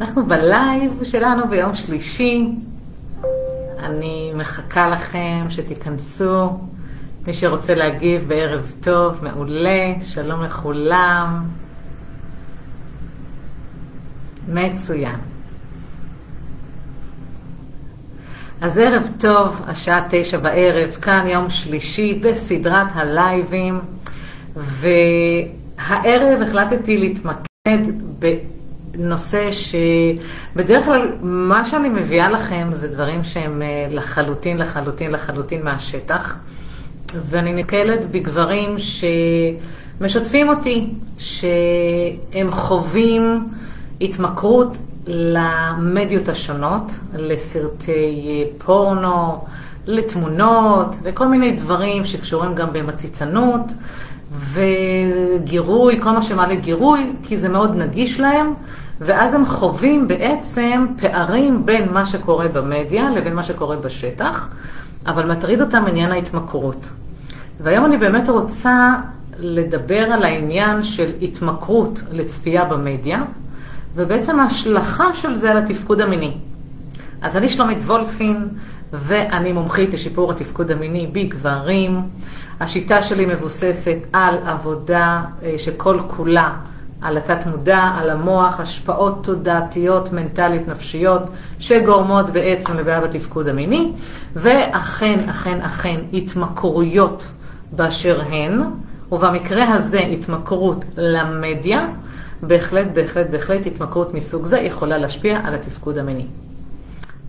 אנחנו בלייב שלנו ביום שלישי. אני מחכה לכם שתיכנסו. מי שרוצה להגיב בערב טוב, מעולה, שלום לכולם. מצוין. אז ערב טוב, השעה תשע בערב, כאן יום שלישי בסדרת הלייבים, והערב החלטתי להתמקד בנושא שבדרך כלל מה שאני מביאה לכם זה דברים שהם אה, לחלוטין, לחלוטין, לחלוטין מהשטח, ואני נתקלת בגברים שמשתפים אותי, שהם חווים התמכרות למדיות השונות, לסרטי פורנו, לתמונות וכל מיני דברים שקשורים גם במציצנות וגירוי, כל מה שמעלה גירוי, כי זה מאוד נגיש להם, ואז הם חווים בעצם פערים בין מה שקורה במדיה לבין מה שקורה בשטח, אבל מטריד אותם עניין ההתמכרות. והיום אני באמת רוצה לדבר על העניין של התמכרות לצפייה במדיה. ובעצם ההשלכה של זה על התפקוד המיני. אז אני שלומית וולפין, ואני מומחית לשיפור התפקוד המיני בגברים. השיטה שלי מבוססת על עבודה אה, שכל כולה על התת מודע, על המוח, השפעות תודעתיות, מנטלית, נפשיות, שגורמות בעצם לבעיה בתפקוד המיני, ואכן, אכן, אכן, התמכרויות באשר הן, ובמקרה הזה התמכרות למדיה, בהחלט, בהחלט, בהחלט התמכרות מסוג זה יכולה להשפיע על התפקוד המיני.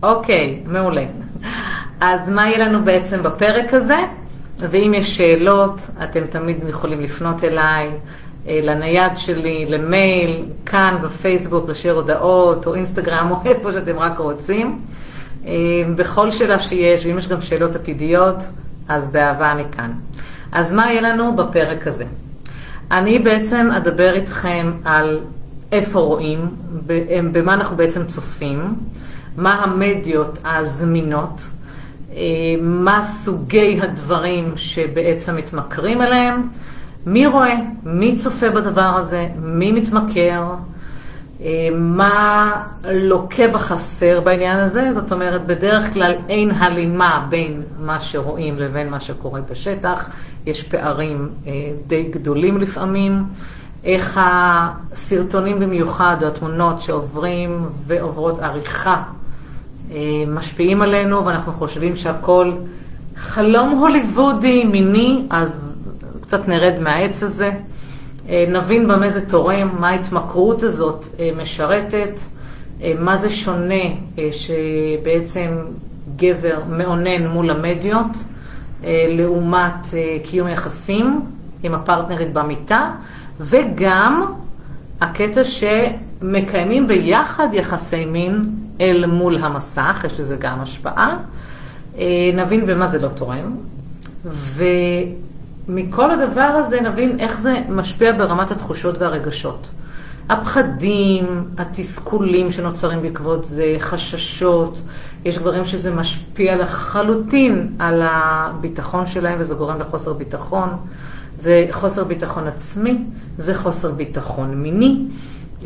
אוקיי, מעולה. אז מה יהיה לנו בעצם בפרק הזה? ואם יש שאלות, אתם תמיד יכולים לפנות אליי, אה, לנייד שלי, למייל, כאן בפייסבוק, לשאר הודעות, או אינסטגרם, או איפה שאתם רק רוצים. אה, בכל שאלה שיש, ואם יש גם שאלות עתידיות, אז באהבה אני כאן. אז מה יהיה לנו בפרק הזה? אני בעצם אדבר איתכם על איפה רואים, במה אנחנו בעצם צופים, מה המדיות הזמינות, מה סוגי הדברים שבעצם מתמכרים אליהם, מי רואה, מי צופה בדבר הזה, מי מתמכר, אה, מה לוקה בחסר בעניין הזה, זאת אומרת, בדרך כלל אין הלימה בין מה שרואים לבין מה שקורה בשטח, יש פערים אה, די גדולים לפעמים. איך הסרטונים במיוחד, או התמונות שעוברים ועוברות עריכה, אה, משפיעים עלינו, ואנחנו חושבים שהכל חלום הוליוודי מיני, אז קצת נרד מהעץ הזה. אה, נבין במה זה תורם, מה ההתמכרות הזאת משרתת, מה זה שונה שבעצם גבר מאונן מול המדיות. אה, לעומת אה, קיום יחסים עם הפרטנרית במיטה, וגם הקטע שמקיימים ביחד יחסי מין אל מול המסך, יש לזה גם השפעה. אה, נבין במה זה לא תורם, ומכל הדבר הזה נבין איך זה משפיע ברמת התחושות והרגשות. הפחדים, התסכולים שנוצרים בעקבות זה, חששות, יש גברים שזה משפיע לחלוטין על הביטחון שלהם וזה גורם לחוסר ביטחון. זה חוסר ביטחון עצמי, זה חוסר ביטחון מיני.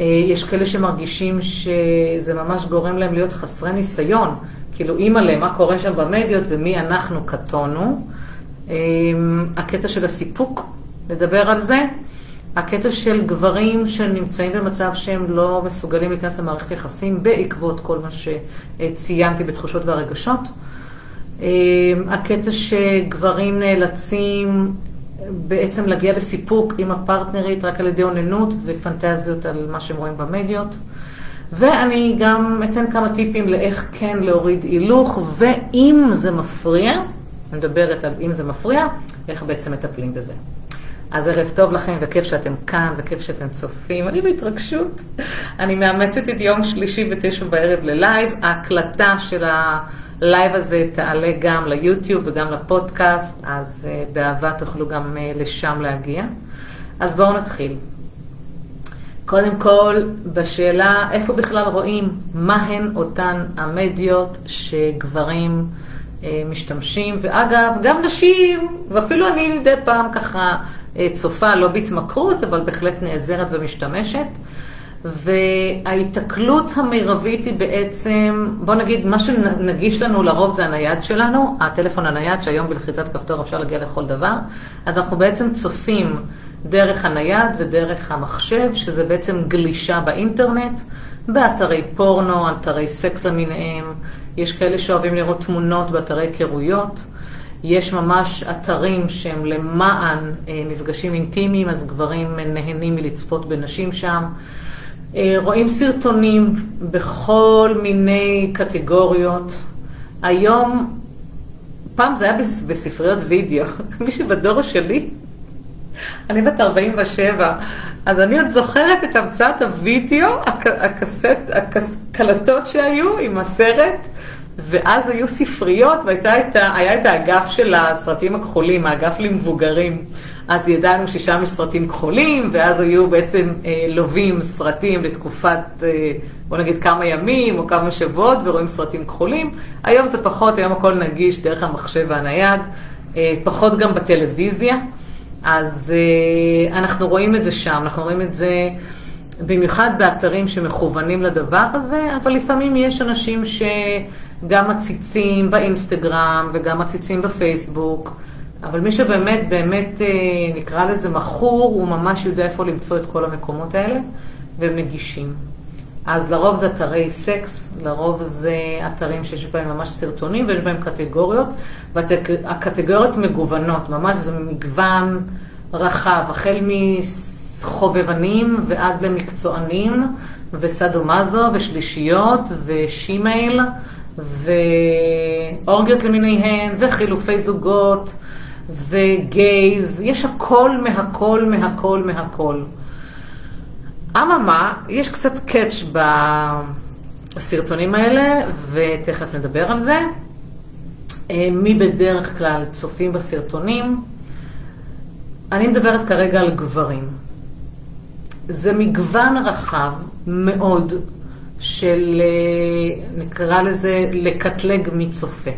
אה, יש כאלה שמרגישים שזה ממש גורם להם להיות חסרי ניסיון, כאילו אימא'לה, מה קורה שם במדיות ומי אנחנו קטונו. אה, הקטע של הסיפוק, נדבר על זה. הקטע של גברים שנמצאים במצב שהם לא מסוגלים להיכנס למערכת יחסים בעקבות כל מה שציינתי בתחושות והרגשות. אה, הקטע שגברים נאלצים בעצם להגיע לסיפוק עם הפרטנרית רק על ידי אוננות ופנטזיות על מה שהם רואים במדיות. ואני גם אתן כמה טיפים לאיך כן להוריד הילוך, ואם זה מפריע, אני מדברת על אם זה מפריע, איך בעצם מטפלים בזה. אז ערב טוב לכם, וכיף שאתם כאן, וכיף שאתם צופים. אני בהתרגשות. אני מאמצת את יום שלישי בתשע בערב ללייב. ההקלטה של ה live הזה תעלה גם ליוטיוב וגם לפודקאסט, אז uh, באהבה תוכלו גם uh, לשם להגיע. אז בואו נתחיל. קודם כל, בשאלה איפה בכלל רואים מהן אותן המדיות שגברים אה, משתמשים, ואגב, גם נשים, ואפילו אני מדי פעם ככה אה, צופה, לא בהתמכרות, אבל בהחלט נעזרת ומשתמשת. וההיתקלות המרבית היא בעצם, בוא נגיד, מה שנגיש לנו לרוב זה הנייד שלנו, הטלפון הנייד, שהיום בלחיצת כפתור אפשר להגיע לכל דבר, אז אנחנו בעצם צופים דרך הנייד ודרך המחשב, שזה בעצם גלישה באינטרנט, באתרי פורנו, אתרי סקס למיניהם, יש כאלה שאוהבים לראות תמונות באתרי היכרויות. יש ממש אתרים שהם למען אה, מפגשים אינטימיים, אז גברים נהנים מלצפות בנשים שם. אה, רואים סרטונים בכל מיני קטגוריות. היום, פעם זה היה בספריות וידאו, מי שבדור שלי, אני בת 47, אז אני עוד זוכרת את המצאת הוידאו, הקלטות שהיו עם הסרט. ואז היו ספריות, והיה את האגף של הסרטים הכחולים, האגף למבוגרים. אז ידענו ששם יש סרטים כחולים, ואז היו בעצם אה, לווים סרטים לתקופת, אה, בוא נגיד כמה ימים או כמה שבועות, ורואים סרטים כחולים. היום זה פחות, היום הכל נגיש דרך המחשב והנייד, אה, פחות גם בטלוויזיה. אז אה, אנחנו רואים את זה שם, אנחנו רואים את זה במיוחד באתרים שמכוונים לדבר הזה, אבל לפעמים יש אנשים שגם מציצים באינסטגרם וגם מציצים בפייסבוק. אבל מי שבאמת, באמת, אה, נקרא לזה מכור, הוא ממש יודע איפה למצוא את כל המקומות האלה, והם מגישים. אז לרוב זה אתרי סקס, לרוב זה אתרים שיש בהם ממש סרטונים ויש בהם קטגוריות, והקטגוריות מגוונות, ממש זה מגוון רחב, החל מחובבנים ועד למקצוענים, וסדומזו, ושלישיות, ושימייל, ואורגיות למיניהן, וחילופי זוגות. וגייז, יש הכל מהכל מהכל מהכל. אממה, יש קצת קאץ' בסרטונים האלה, ותכף נדבר על זה. אה, מי בדרך כלל צופים בסרטונים? אני מדברת כרגע על גברים. זה מגוון רחב מאוד של, אה, נקרא לזה, לקטלג מי צופה.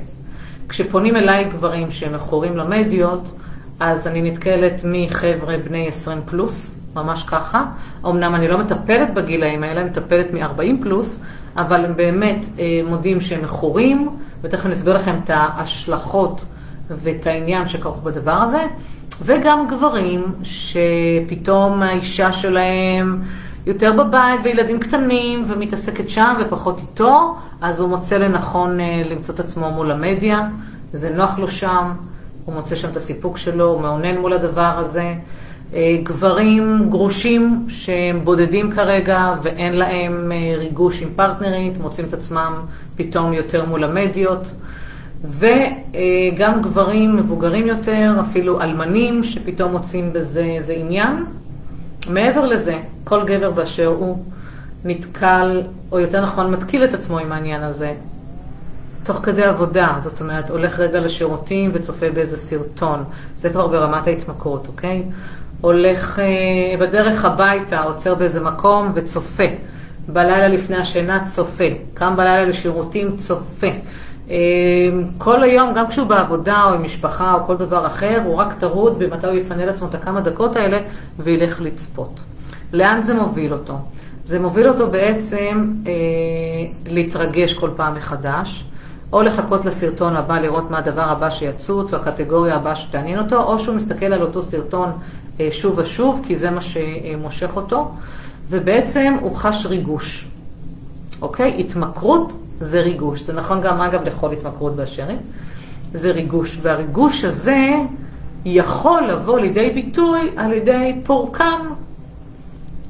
כשפונים אליי גברים שהם מכורים למדיות, אז אני נתקלת מחבר'ה בני 20 פלוס, ממש ככה. אמנם אני לא מטפלת בגילאים האלה, אני מטפלת מ-40 פלוס, אבל הם באמת אה, מודים שהם מכורים, ותכף אני אסביר לכם את ההשלכות ואת העניין שכרוך בדבר הזה. וגם גברים שפתאום האישה שלהם יותר בבית וילדים קטנים ומתעסקת שם ופחות איתו, אז הוא מוצא לנכון אה, למצוא את עצמו מול המדיה, זה נוח לו שם, הוא מוצא שם את הסיפוק שלו, הוא מעונן מול הדבר הזה. אה, גברים גרושים שהם בודדים כרגע ואין להם אה, ריגוש עם פרטנרית, מוצאים את עצמם פתאום יותר מול המדיות. וגם גברים מבוגרים יותר, אפילו אלמנים, שפתאום מוצאים בזה איזה עניין. מעבר לזה, כל גבר באשר הוא נתקל, או יותר נכון מתקיל את עצמו עם העניין הזה, תוך כדי עבודה, זאת אומרת, הולך רגע לשירותים וצופה באיזה סרטון, זה כבר ברמת ההתמכרות, אוקיי? הולך אה, בדרך הביתה, עוצר באיזה מקום וצופה. בלילה לפני השינה צופה. קם בלילה לשירותים צופה. אה, כל היום, גם כשהוא בעבודה או עם משפחה או כל דבר אחר, הוא רק טרוד במתי הוא יפנה לעצמו את הכמה דקות האלה וילך לצפות. לאן זה מוביל אותו? זה מוביל אותו בעצם אה, להתרגש כל פעם מחדש, או לחכות לסרטון הבא לראות מה הדבר הבא שיצוץ, או הקטגוריה הבאה שתעניין אותו, או שהוא מסתכל על אותו סרטון אה, שוב ושוב, כי זה מה שמושך אותו, ובעצם הוא חש ריגוש. אוקיי? התמכרות זה ריגוש. זה נכון גם, אגב, לכל התמכרות באשר היא. זה ריגוש, והריגוש הזה יכול לבוא לידי ביטוי על ידי פורקן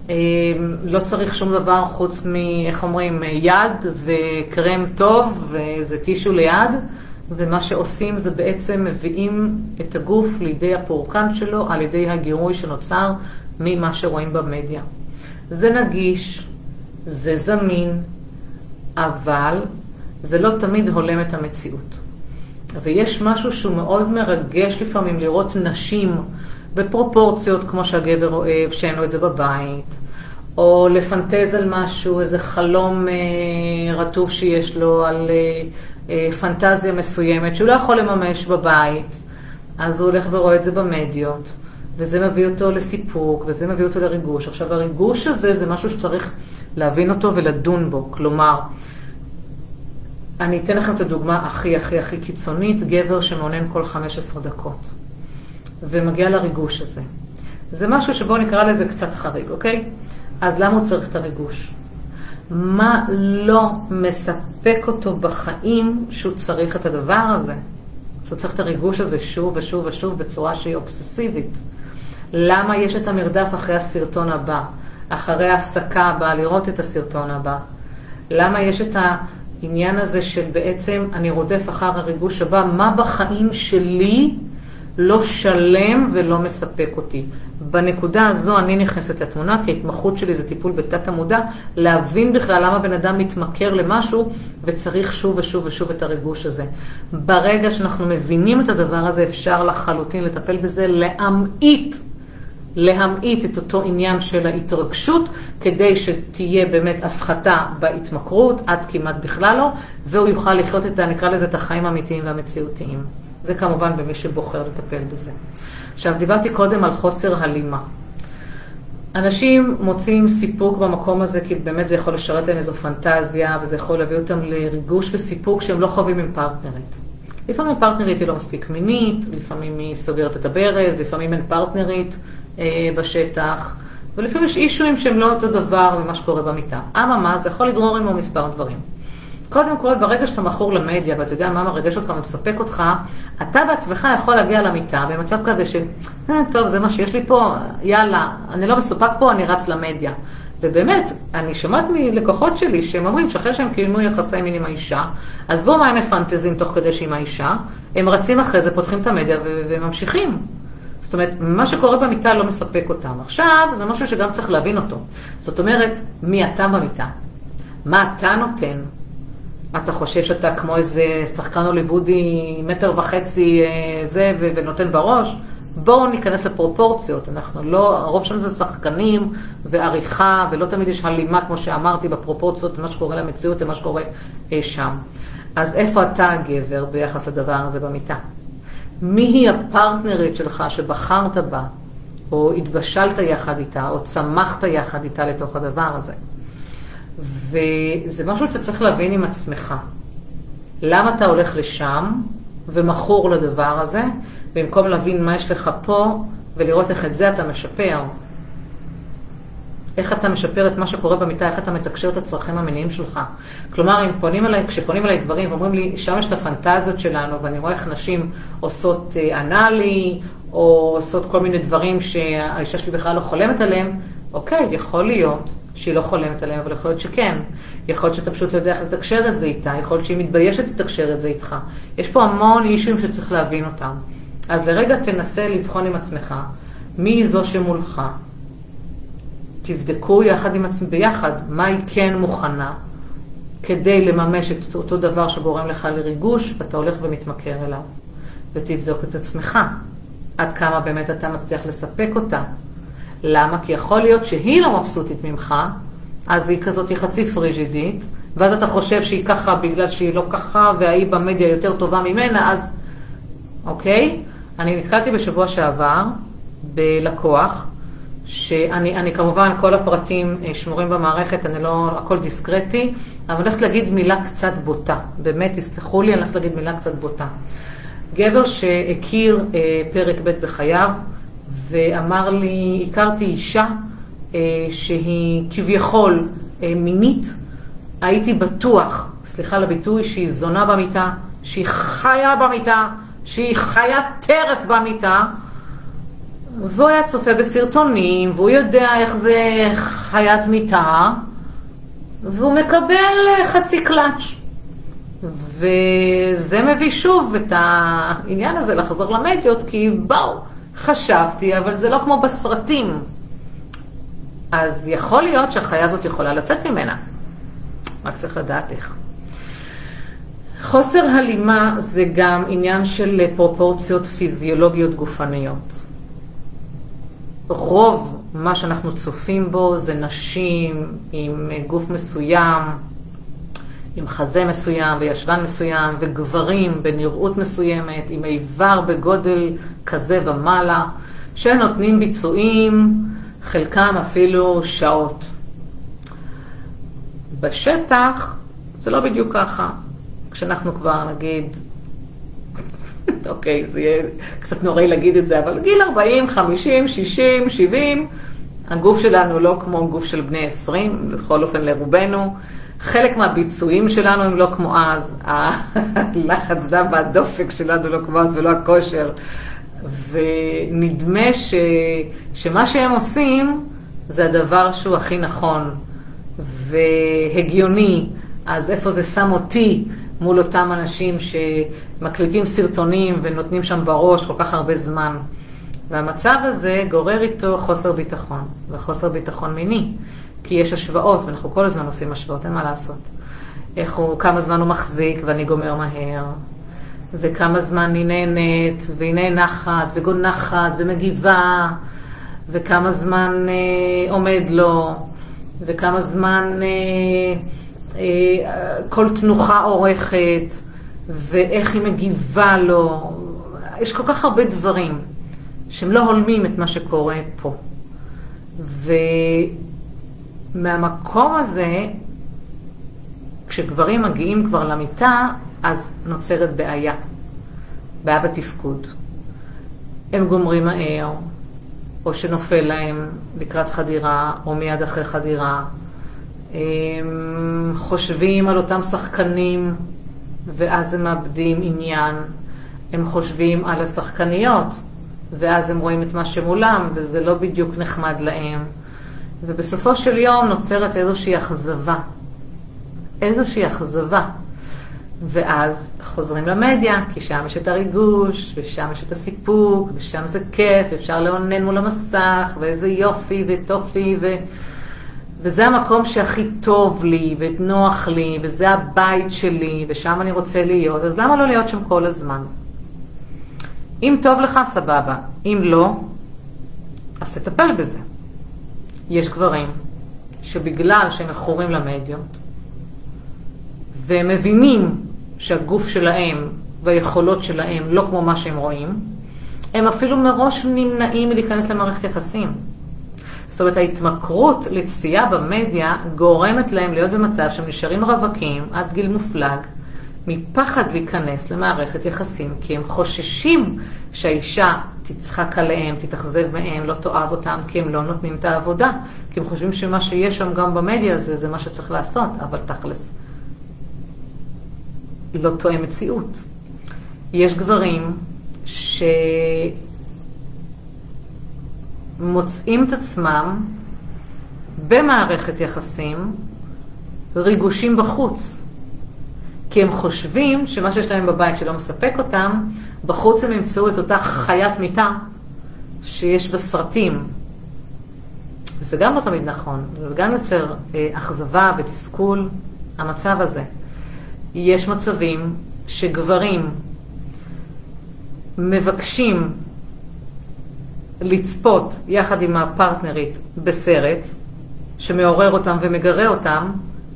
אמ, לא צריך שום דבר חוץ מ, איך אומרים, יד וקרם טוב ואיזה טישו ליד, ומה שעושים זה בעצם מביאים את הגוף לידי הפורקן שלו על ידי הגירוי שנוצר ממה שרואים במדיה. זה נגיש, זה זמין, אבל זה לא תמיד הולם את המציאות. ויש משהו שהוא מאוד מרגש לפעמים לראות נשים בפרופורציות כמו שהגבר אוהב, שאין לו את זה בבית, או לפנטז על משהו, איזה חלום אה, רטוב שיש לו, על אה, אה, פנטזיה מסוימת שהוא לא יכול לממש בבית, אז הוא הולך ורואה את זה במדיות. וזה מביא אותו לסיפוק, וזה מביא אותו לריגוש. עכשיו, הריגוש הזה זה משהו שצריך להבין אותו ולדון בו. כלומר, אני אתן לכם את הדוגמה הכי הכי הכי קיצונית, גבר שמעונן כל 15 דקות, ומגיע לריגוש הזה. זה משהו שבואו נקרא לזה קצת חריג, אוקיי? אז למה הוא צריך את הריגוש? מה לא מספק אותו בחיים שהוא צריך את הדבר הזה? שהוא צריך את הריגוש הזה שוב ושוב ושוב בצורה שהיא אובססיבית. למה יש את המרדף אחרי הסרטון הבא, אחרי ההפסקה הבאה, לראות את הסרטון הבא? למה יש את העניין הזה של בעצם אני רודף אחר הריגוש הבא? מה בחיים שלי לא שלם ולא מספק אותי? בנקודה הזו אני נכנסת לתמונה, כי ההתמחות שלי זה טיפול בתת המודע, להבין בכלל למה בן אדם מתמכר למשהו וצריך שוב ושוב ושוב את הריגוש הזה. ברגע שאנחנו מבינים את הדבר הזה, אפשר לחלוטין לטפל בזה, להמעיט להמעיט את אותו עניין של ההתרגשות, כדי שתהיה באמת הפחתה בהתמכרות, עד כמעט בכלל לא, והוא יוכל לחיות את, נקרא לזה, את החיים האמיתיים והמציאותיים. זה כמובן במי שבוחר לטפל בזה. עכשיו, דיברתי קודם על חוסר הלימה. אנשים מוצאים סיפוק במקום הזה, כי באמת זה יכול לשרת להם איזו פנטזיה, וזה יכול להביא אותם לריגוש וסיפוק שהם לא חווים עם פרטנרית. לפעמים פרטנרית היא לא מספיק מינית, לפעמים היא סוגרת את הברז, לפעמים אין פרטנרית בשטח, ולפעמים יש אישויים שהם לא אותו דבר ממה שקורה במיטה. אממה, זה יכול לגרור עמו מספר דברים. קודם כל, ברגע שאתה מכור למדיה ואתה יודע מה מרגש אותך ומספק אותך, אתה בעצמך יכול להגיע למיטה במצב כזה של, אה, טוב, זה מה שיש לי פה, יאללה, אני לא מסופק פה, אני רץ למדיה. ובאמת, אני שומעת מלקוחות שלי שהם אומרים שאחרי שהם קיימו יחסי מין עם האישה, עזבו מה הם מפנטזים תוך כדי שעם האישה, הם רצים אחרי זה, פותחים את המדיה וממשיכים. זאת אומרת, מה שקורה במיטה לא מספק אותם. עכשיו, זה משהו שגם צריך להבין אותו. זאת אומרת, מי אתה במיטה? מה אתה נותן? אתה חושב שאתה כמו איזה שחקן הוליוודי מטר וחצי אה, זה ונותן בראש? בואו ניכנס לפרופורציות. אנחנו לא, הרוב שלנו זה שחקנים ועריכה, ולא תמיד יש הלימה, כמו שאמרתי, בפרופורציות, מה שקורה למציאות למה שקורה אה, שם. אז איפה אתה הגבר ביחס לדבר הזה במיטה? מי היא הפרטנרית שלך שבחרת בה, או התבשלת יחד איתה, או צמחת יחד איתה לתוך הדבר הזה. וזה משהו שאתה צריך להבין עם עצמך. למה אתה הולך לשם ומכור לדבר הזה, במקום להבין מה יש לך פה ולראות איך את זה אתה משפר. איך אתה משפר את מה שקורה במיטה, איך אתה מתקשר את הצרכים המיניים שלך. כלומר, אם פונים אליי, כשפונים אליי גברים ואומרים לי, שם יש את הפנטזיות שלנו, ואני רואה איך נשים עושות אה, אנאלי, או עושות כל מיני דברים שהאישה שלי בכלל לא חולמת עליהם, אוקיי, יכול להיות שהיא לא חולמת עליהם, אבל יכול להיות שכן. יכול להיות שאתה פשוט לא יודע איך לתקשר את זה איתה, יכול להיות שהיא מתביישת לתקשר את זה איתך. יש פה המון אישים שצריך להבין אותם. אז לרגע תנסה לבחון עם עצמך, מי זו שמולך, תבדקו יחד עם עצמם, ביחד, מה היא כן מוכנה כדי לממש את אותו דבר שגורם לך לריגוש, ואתה הולך ומתמכר אליו. ותבדוק את עצמך, עד כמה באמת אתה מצליח לספק אותה. למה? כי יכול להיות שהיא לא מבסוטית ממך, אז היא כזאת חצי פריג'ידית, ואז אתה חושב שהיא ככה בגלל שהיא לא ככה, והיא במדיה יותר טובה ממנה, אז אוקיי? אני נתקלתי בשבוע שעבר בלקוח, שאני אני, כמובן, כל הפרטים אה, שמורים במערכת, אני לא, הכל דיסקרטי, אבל אני הולכת להגיד מילה קצת בוטה. באמת, תסלחו לי, אני הולכת להגיד מילה קצת בוטה. גבר שהכיר אה, פרק ב' בחייו, ואמר לי, הכרתי אישה אה, שהיא כביכול אה, מינית, הייתי בטוח, סליחה על הביטוי, שהיא זונה במיטה, שהיא חיה במיטה, שהיא חיית טרף במיטה, והוא היה צופה בסרטונים, והוא יודע איך זה חיית מיטה, והוא מקבל חצי קלאץ'. וזה מביא שוב את העניין הזה לחזור למדיות, כי בואו, חשבתי, אבל זה לא כמו בסרטים. אז יכול להיות שהחיה הזאת יכולה לצאת ממנה. רק צריך לדעת איך. חוסר הלימה זה גם עניין של פרופורציות פיזיולוגיות גופניות. רוב מה שאנחנו צופים בו זה נשים עם גוף מסוים, עם חזה מסוים וישבן מסוים, וגברים בנראות מסוימת, עם איבר בגודל כזה ומעלה, שנותנים ביצועים, חלקם אפילו שעות. בשטח זה לא בדיוק ככה. כשאנחנו כבר נגיד, אוקיי, זה יהיה קצת נוראי להגיד את זה, אבל גיל 40, 50, 60, 70, הגוף שלנו לא כמו גוף של בני 20, בכל אופן לרובנו. חלק מהביצועים שלנו הם לא כמו אז, הלחץ דם והדופק שלנו לא כמו אז ולא הכושר. ונדמה ש... שמה שהם עושים זה הדבר שהוא הכי נכון והגיוני. אז איפה זה שם אותי מול אותם אנשים שמקליטים סרטונים ונותנים שם בראש כל כך הרבה זמן. והמצב הזה גורר איתו חוסר ביטחון, וחוסר ביטחון מיני. כי יש השוואות, ואנחנו כל הזמן עושים השוואות, אין מה לעשות. איך הוא, כמה זמן הוא מחזיק ואני גומר מהר, וכמה זמן היא נהנית, והיא נאנחת, וגונחת, ומגיבה, וכמה זמן אה, עומד לו, וכמה זמן אה, כל תנוחה עורכת, ואיך היא מגיבה לו. יש כל כך הרבה דברים שהם לא הולמים את מה שקורה פה. ומהמקום הזה, כשגברים מגיעים כבר למיטה, אז נוצרת בעיה. בעיה בתפקוד. הם גומרים מהר, או שנופל להם לקראת חדירה, או מיד אחרי חדירה. הם חושבים על אותם שחקנים, ואז הם מאבדים עניין. הם חושבים על השחקניות, ואז הם רואים את מה שמולם, וזה לא בדיוק נחמד להם. ובסופו של יום נוצרת איזושהי אכזבה. איזושהי אכזבה. ואז חוזרים למדיה, כי שם יש את הריגוש, ושם יש את הסיפוק, ושם זה כיף, אפשר לאונן מול המסך, ואיזה יופי וטופי, ו... וזה המקום שהכי טוב לי, ונוח לי, וזה הבית שלי, ושם אני רוצה להיות, אז למה לא להיות שם כל הזמן? אם טוב לך, סבבה. אם לא, אז תטפל בזה. יש גברים שבגלל שהם מכורים למדיות, והם מבינים שהגוף שלהם והיכולות שלהם לא כמו מה שהם רואים, הם אפילו מראש נמנעים מלהיכנס למערכת יחסים. זאת אומרת, ההתמכרות לצפייה במדיה גורמת להם להיות במצב שהם נשארים רווקים עד גיל מופלג, מפחד להיכנס למערכת יחסים, כי הם חוששים שהאישה תצחק עליהם, תתאכזב מהם, לא תאהב אותם, כי הם לא נותנים את העבודה. כי הם חושבים שמה שיש שם גם במדיה הזה, זה מה שצריך לעשות, אבל תכלס. לא תואם מציאות. יש גברים שמוצאים את עצמם במערכת יחסים ריגושים בחוץ. כי הם חושבים שמה שיש להם בבית שלא מספק אותם, בחוץ הם ימצאו את אותה חיית מיטה שיש בסרטים. וזה גם לא תמיד נכון, זה גם יוצר אה, אכזבה ותסכול, המצב הזה. יש מצבים שגברים מבקשים לצפות יחד עם הפרטנרית בסרט שמעורר אותם ומגרה אותם,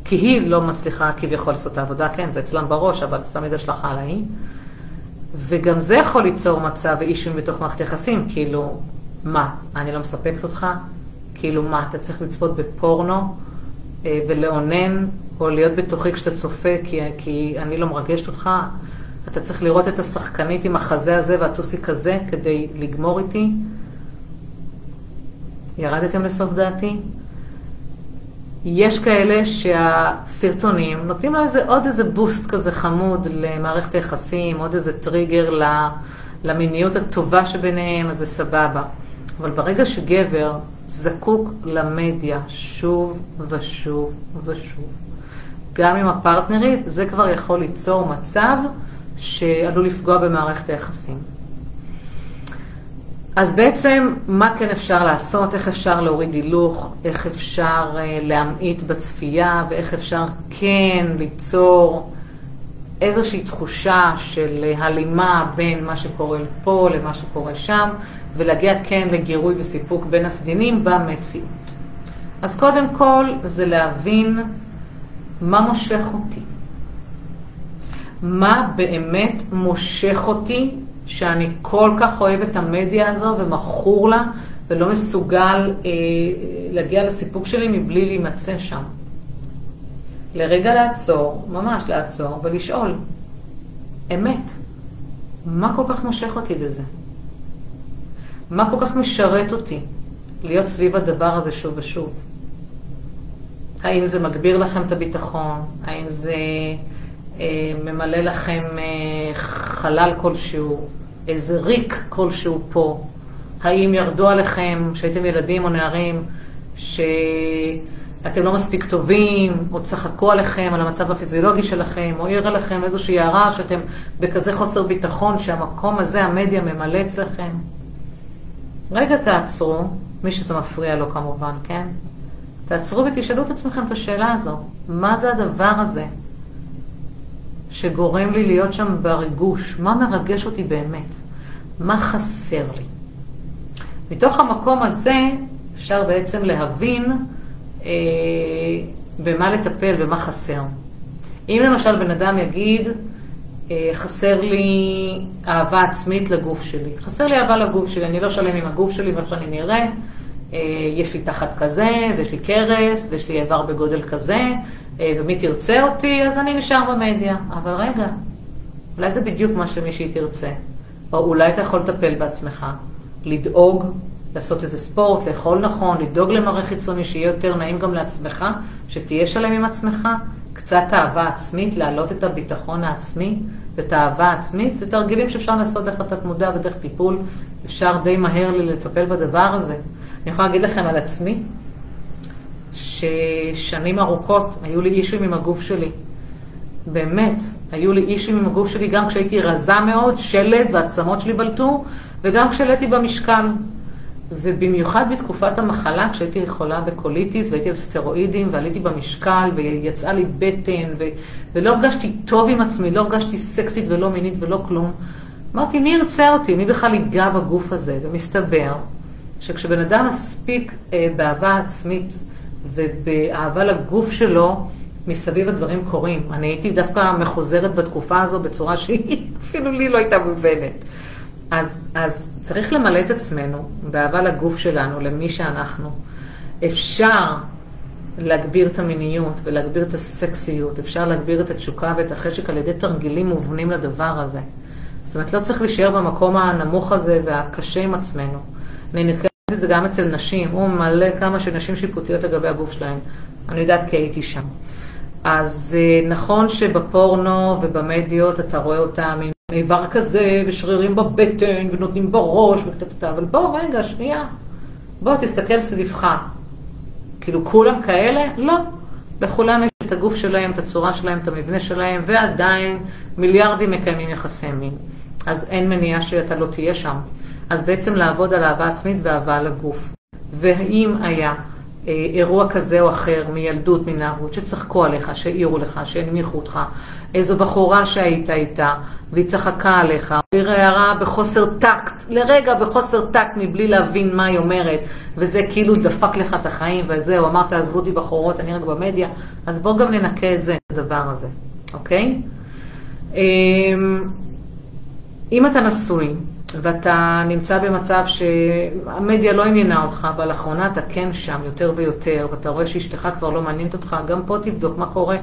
כי היא לא מצליחה כביכול לעשות את העבודה, כן, זה אצלם בראש, אבל זה תמיד השלכה על ההיא. וגם זה יכול ליצור מצב ואישים בתוך מערכת יחסים, כאילו, מה, אני לא מספקת אותך? כאילו, מה, אתה צריך לצפות בפורנו אה, ולאונן או להיות בתוכי כשאתה צופה, כי, כי אני לא מרגשת אותך. אתה צריך לראות את השחקנית עם החזה הזה והטוסיק הזה כדי לגמור איתי. ירדתם לסוף דעתי? יש כאלה שהסרטונים נותנים לו איזה, עוד איזה בוסט כזה חמוד למערכת היחסים, עוד איזה טריגר למיניות הטובה שביניהם, אז זה סבבה. אבל ברגע שגבר זקוק למדיה שוב ושוב ושוב, גם עם הפרטנרית, זה כבר יכול ליצור מצב שעלול לפגוע במערכת היחסים. אז בעצם, מה כן אפשר לעשות, איך אפשר להוריד הילוך, איך אפשר uh, להמעיט בצפייה, ואיך אפשר כן ליצור איזושהי תחושה של הלימה בין מה שקורה פה למה שקורה שם, ולהגיע כן לגירוי וסיפוק בין הסדינים במציאות. אז קודם כל, זה להבין מה מושך אותי? מה באמת מושך אותי שאני כל כך אוהב את המדיה הזו ומכור לה ולא מסוגל אה, להגיע לסיפוק שלי מבלי להימצא שם. לרגע לעצור, ממש לעצור ולשאול, אמת, מה כל כך מושך אותי בזה? מה כל כך משרת אותי להיות סביב הדבר הזה שוב ושוב? האם זה מגביר לכם את הביטחון? האם זה ממלא לכם אה, חלל כלשהו? איזה ריק כלשהו פה? האם ירדו עליכם, כשהייתם ילדים או נערים, שאתם לא מספיק טובים, או צחקו עליכם, על המצב הפיזיולוגי שלכם, או העיר עליכם איזושהי הערה שאתם בכזה חוסר ביטחון, שהמקום הזה, המדיה, ממלא אצלכם? רגע תעצרו, מי שזה מפריע לו כמובן, כן? תעצרו ותשאלו את עצמכם את השאלה הזו. מה זה הדבר הזה שגורם לי להיות שם בריגוש? מה מרגש אותי באמת? מה חסר לי? מתוך המקום הזה אפשר בעצם להבין אה, במה לטפל ומה חסר. אם למשל בן אדם יגיד, אה, חסר לי אהבה עצמית לגוף שלי. חסר לי אהבה לגוף שלי, אני לא שלם עם הגוף שלי ואיך שאני נראה. אה, יש לי תחת כזה, ויש לי קרס, ויש לי איבר בגודל כזה, ומי תרצה אותי, אז אני נשאר במדיה. אבל רגע, אולי זה בדיוק מה שמישהי תרצה. או אולי אתה יכול לטפל בעצמך, לדאוג, לעשות איזה ספורט, לאכול נכון, לדאוג למראה חיצוני, שיהיה יותר נעים גם לעצמך, שתהיה שלם עם עצמך, קצת אהבה עצמית, להעלות את הביטחון העצמי ואת האהבה העצמית, זה תרגילים שאפשר לעשות דרך התת מודע ודרך טיפול, אפשר די מהר לי לטפל בדבר הזה. אני יכולה להגיד לכם על עצמי, ששנים ארוכות היו לי אישויים עם הגוף שלי. באמת, היו לי אישויים עם הגוף שלי גם כשהייתי רזה מאוד, שלד והעצמות שלי בלטו, וגם כשהעליתי במשקל. ובמיוחד בתקופת המחלה, כשהייתי חולה בקוליטיס והייתי על סטרואידים ועליתי במשקל ויצאה לי בטן ו... ולא הרגשתי טוב עם עצמי, לא הרגשתי סקסית ולא מינית ולא כלום. אמרתי, מי ירצה אותי? מי בכלל ייגע בגוף הזה? ומסתבר שכשבן אדם מספיק אה, באהבה עצמית ובאהבה לגוף שלו, מסביב הדברים קורים. אני הייתי דווקא מחוזרת בתקופה הזו בצורה שהיא אפילו לי לא הייתה מובנת. אז, אז צריך למלא את עצמנו באהבה לגוף שלנו, למי שאנחנו. אפשר להגביר את המיניות ולהגביר את הסקסיות, אפשר להגביר את התשוקה ואת החשק על ידי תרגילים מובנים לדבר הזה. זאת אומרת, לא צריך להישאר במקום הנמוך הזה והקשה עם עצמנו. אני נתקלת את זה גם אצל נשים, הוא מלא כמה שנשים שיפוטיות לגבי הגוף שלהן. אני יודעת כי הייתי שם. אז אה, נכון שבפורנו ובמדיות אתה רואה אותם עם איבר כזה, ושרירים בבטן, ונותנים בראש, וכתבת, אבל בוא רגע, שנייה. בוא תסתכל סביבך. כאילו כולם כאלה? לא. לכולם יש את הגוף שלהם, את הצורה שלהם, את המבנה שלהם, ועדיין מיליארדים מקיימים יחסי מין. אז אין מניעה שאתה לא תהיה שם. אז בעצם לעבוד על אהבה עצמית ואהבה לגוף. והאם היה אה, אירוע כזה או אחר מילדות, מנערות, שצחקו עליך, שהעירו לך, שהנמיכו אותך, איזו בחורה שהיית איתה, והיא צחקה עליך, העירה הערה בחוסר טקט, לרגע בחוסר טקט מבלי להבין מה היא אומרת, וזה כאילו דפק לך את החיים, וזהו, אמרת, עזבו אותי בחורות, אני רק במדיה, אז בואו גם ננקה את זה, את הדבר הזה, אוקיי? אמ, אם אתה נשוי, ואתה נמצא במצב שהמדיה לא עניינה אותך, אבל לאחרונה אתה כן שם יותר ויותר, ואתה רואה שאשתך כבר לא מעניינת אותך, גם פה תבדוק מה קורה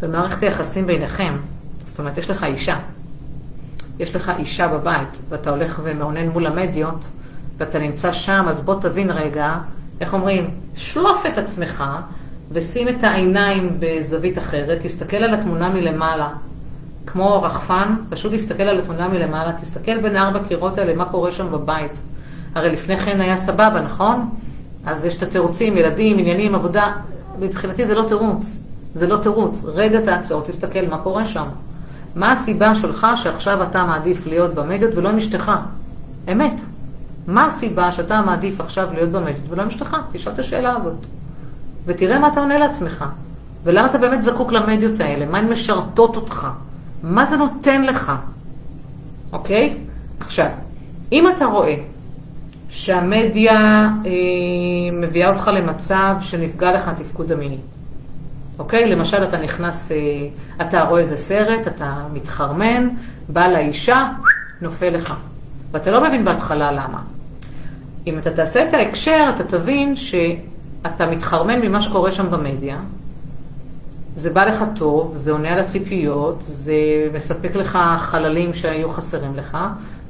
במערכת היחסים ביניכם. זאת אומרת, יש לך אישה. יש לך אישה בבית, ואתה הולך ומעונן מול המדיות, ואתה נמצא שם, אז בוא תבין רגע, איך אומרים, שלוף את עצמך, ושים את העיניים בזווית אחרת, תסתכל על התמונה מלמעלה. כמו רחפן, פשוט תסתכל על התמונה מלמעלה, תסתכל בין ארבע קירות האלה, מה קורה שם בבית. הרי לפני כן היה סבבה, נכון? אז יש את התירוצים, ילדים, עניינים, עבודה. מבחינתי זה לא תירוץ. זה לא תירוץ. רגע תעצור, תסתכל מה קורה שם. מה הסיבה שלך שעכשיו אתה מעדיף להיות במדיות ולא עם אשתך? אמת. מה הסיבה שאתה מעדיף עכשיו להיות במדיות ולא עם אשתך? תשאל את השאלה הזאת. ותראה מה אתה עונה לעצמך. ולמה אתה באמת זקוק למדיות האלה? מה הן משרתות אותך? מה זה נותן לך, אוקיי? עכשיו, אם אתה רואה שהמדיה אה, מביאה אותך למצב שנפגע לך התפקוד המיני, אוקיי? למשל, אתה נכנס, אה, אתה רואה איזה סרט, אתה מתחרמן, בא לאישה, נופל לך. ואתה לא מבין בהתחלה למה. אם אתה תעשה את ההקשר, אתה תבין שאתה מתחרמן ממה שקורה שם במדיה, זה בא לך טוב, זה עונה על הציפיות, זה מספק לך חללים שהיו חסרים לך,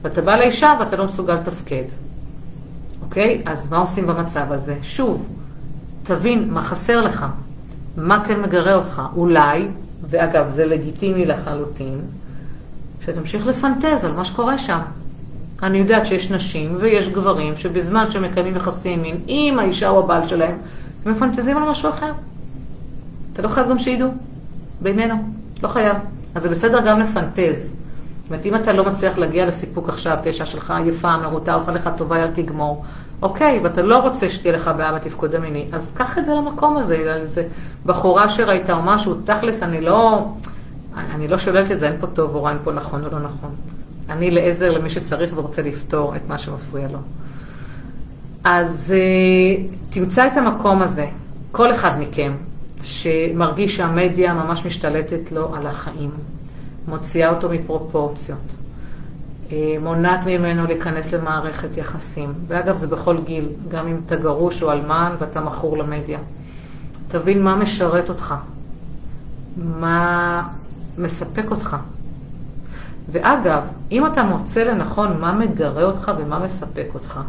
ואתה בא לאישה ואתה לא מסוגל לתפקד. אוקיי? אז מה עושים במצב הזה? שוב, תבין מה חסר לך, מה כן מגרה אותך. אולי, ואגב, זה לגיטימי לחלוטין, שתמשיך לפנטז על מה שקורה שם. אני יודעת שיש נשים ויש גברים שבזמן שהם מקיימים יחסים מין עם האישה או הבעל שלהם, הם מפנטזים על משהו אחר. אתה לא חייב גם שידעו, בינינו, לא חייב. אז זה בסדר גם לפנטז. זאת אומרת, אם אתה לא מצליח להגיע לסיפוק עכשיו, כי האישה שלך עייפה, מרוטה, עושה לך טובה, אל תגמור. אוקיי, ואתה לא רוצה שתהיה לך בעיה בתפקוד המיני, אז קח את זה למקום הזה, איזה בחורה שראית או משהו, תכלס, אני לא, אני לא שוללת את זה, אין פה טוב או רע, אין פה נכון או לא נכון. אני לעזר למי שצריך ורוצה לפתור את מה שמפריע לו. אז uh, תמצא את המקום הזה, כל אחד מכם, שמרגיש שהמדיה ממש משתלטת לו על החיים, מוציאה אותו מפרופורציות, אה, מונעת ממנו להיכנס למערכת יחסים. ואגב, זה בכל גיל, גם אם אתה גרוש או אלמן ואתה מכור למדיה. תבין מה משרת אותך, מה מספק אותך. ואגב, אם אתה מוצא לנכון מה מגרה אותך ומה מספק אותך,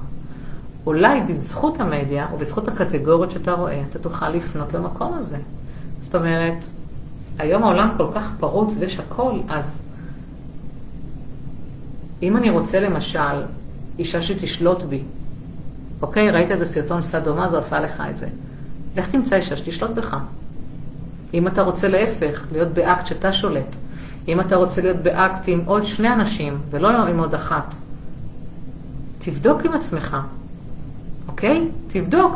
אולי בזכות המדיה או בזכות הקטגוריות שאתה רואה, אתה תוכל לפנות למקום הזה. זאת אומרת, היום העולם כל כך פרוץ ויש הכל, אז אם אני רוצה למשל אישה שתשלוט בי, אוקיי, ראית איזה סרטון סדומה, זו עשה לך את זה. לך תמצא אישה שתשלוט בך. אם אתה רוצה להפך, להיות באקט שאתה שולט, אם אתה רוצה להיות באקט עם עוד שני אנשים ולא עם עוד אחת, תבדוק עם עצמך, אוקיי? תבדוק,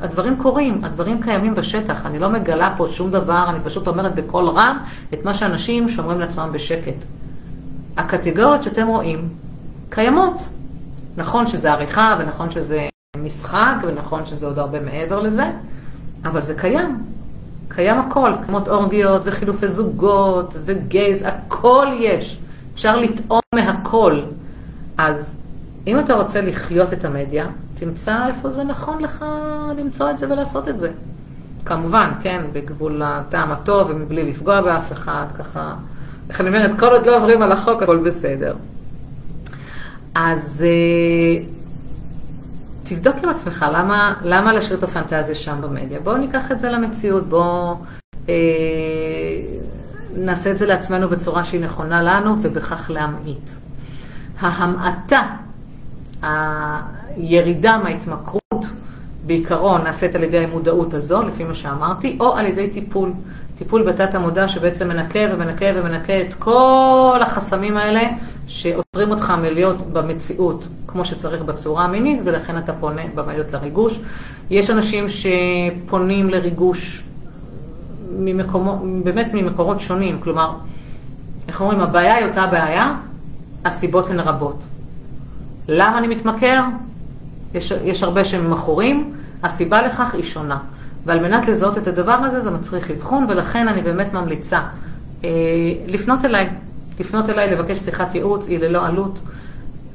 הדברים קורים, הדברים קיימים בשטח, אני לא מגלה פה שום דבר, אני פשוט אומרת בקול רם את מה שאנשים שומרים לעצמם בשקט. הקטגוריות שאתם רואים קיימות. נכון שזה עריכה, ונכון שזה משחק, ונכון שזה עוד הרבה מעבר לזה, אבל זה קיים. קיים הכל, קיימות אורגיות וחילופי זוגות וגייז, הכל יש. אפשר לטעום מהכל. אז אם אתה רוצה לחיות את המדיה, תמצא איפה זה נכון לך למצוא את זה ולעשות את זה. כמובן, כן, בגבול הטעם הטוב ומבלי לפגוע באף אחד, ככה, איך אני אומרת, כל עוד לא עוברים על החוק, הכל בסדר. אז אה, תבדוק עם עצמך, למה, למה להשאיר את הפנטזיה שם במדיה? בואו ניקח את זה למציאות, בואו אה, נעשה את זה לעצמנו בצורה שהיא נכונה לנו ובכך להמעיט. ההמעטה הירידה מההתמכרות בעיקרון נעשית על ידי המודעות הזו, לפי מה שאמרתי, או על ידי טיפול. טיפול בתת המודע שבעצם מנקה ומנקה ומנקה את כל החסמים האלה שעוצרים אותך מלהיות במציאות כמו שצריך בצורה המינית, ולכן אתה פונה במדיות לריגוש. יש אנשים שפונים לריגוש ממקומו, באמת ממקורות שונים, כלומר, איך אומרים, הבעיה היא אותה בעיה, הסיבות הן רבות. למה אני מתמכר? יש, יש הרבה שהם מכורים, הסיבה לכך היא שונה. ועל מנת לזהות את הדבר הזה, זה מצריך אבחון, ולכן אני באמת ממליצה אה, לפנות אליי, לפנות אליי, לבקש שיחת ייעוץ, היא ללא עלות.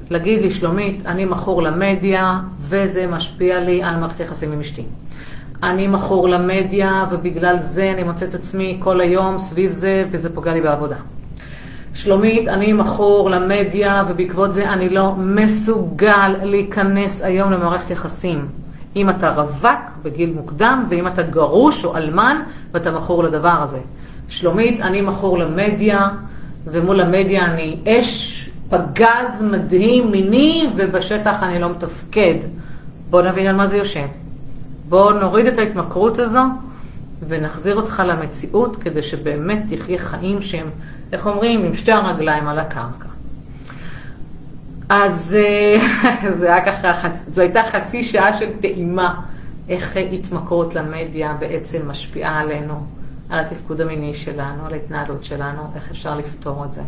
להגיד לי, שלומית, אני מכור למדיה, וזה משפיע לי על מערכת יחסים עם אשתי. אני מכור למדיה, ובגלל זה אני מוצאת עצמי כל היום סביב זה, וזה פוגע לי בעבודה. שלומית, אני מכור למדיה, ובעקבות זה אני לא מסוגל להיכנס היום למערכת יחסים. אם אתה רווק בגיל מוקדם, ואם אתה גרוש או אלמן, ואתה מכור לדבר הזה. שלומית, אני מכור למדיה, ומול המדיה אני אש, פגז מדהים מיני, ובשטח אני לא מתפקד. בוא נבין על מה זה יושב. בוא נוריד את ההתמכרות הזו, ונחזיר אותך למציאות, כדי שבאמת תחיה חיים שהם איך אומרים, עם שתי הרגליים על הקרקע. אז אה, זה היה ככה, זו הייתה חצי שעה של טעימה, איך התמכרות למדיה בעצם משפיעה עלינו, על התפקוד המיני שלנו, על ההתנהלות שלנו, איך אפשר לפתור את זה.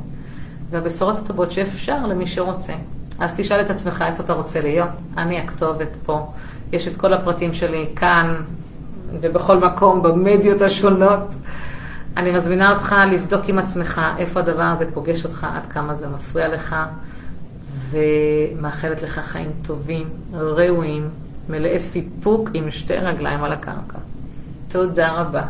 והבשורות הטובות שאפשר למי שרוצה. אז תשאל את עצמך איפה אתה רוצה להיות. אני הכתובת פה. יש את כל הפרטים שלי כאן ובכל מקום, במדיות השונות. אני מזמינה אותך לבדוק עם עצמך איפה הדבר הזה פוגש אותך, עד כמה זה מפריע לך, ומאחלת לך חיים טובים, ראויים, מלאי סיפוק עם שתי רגליים על הקרקע. תודה רבה.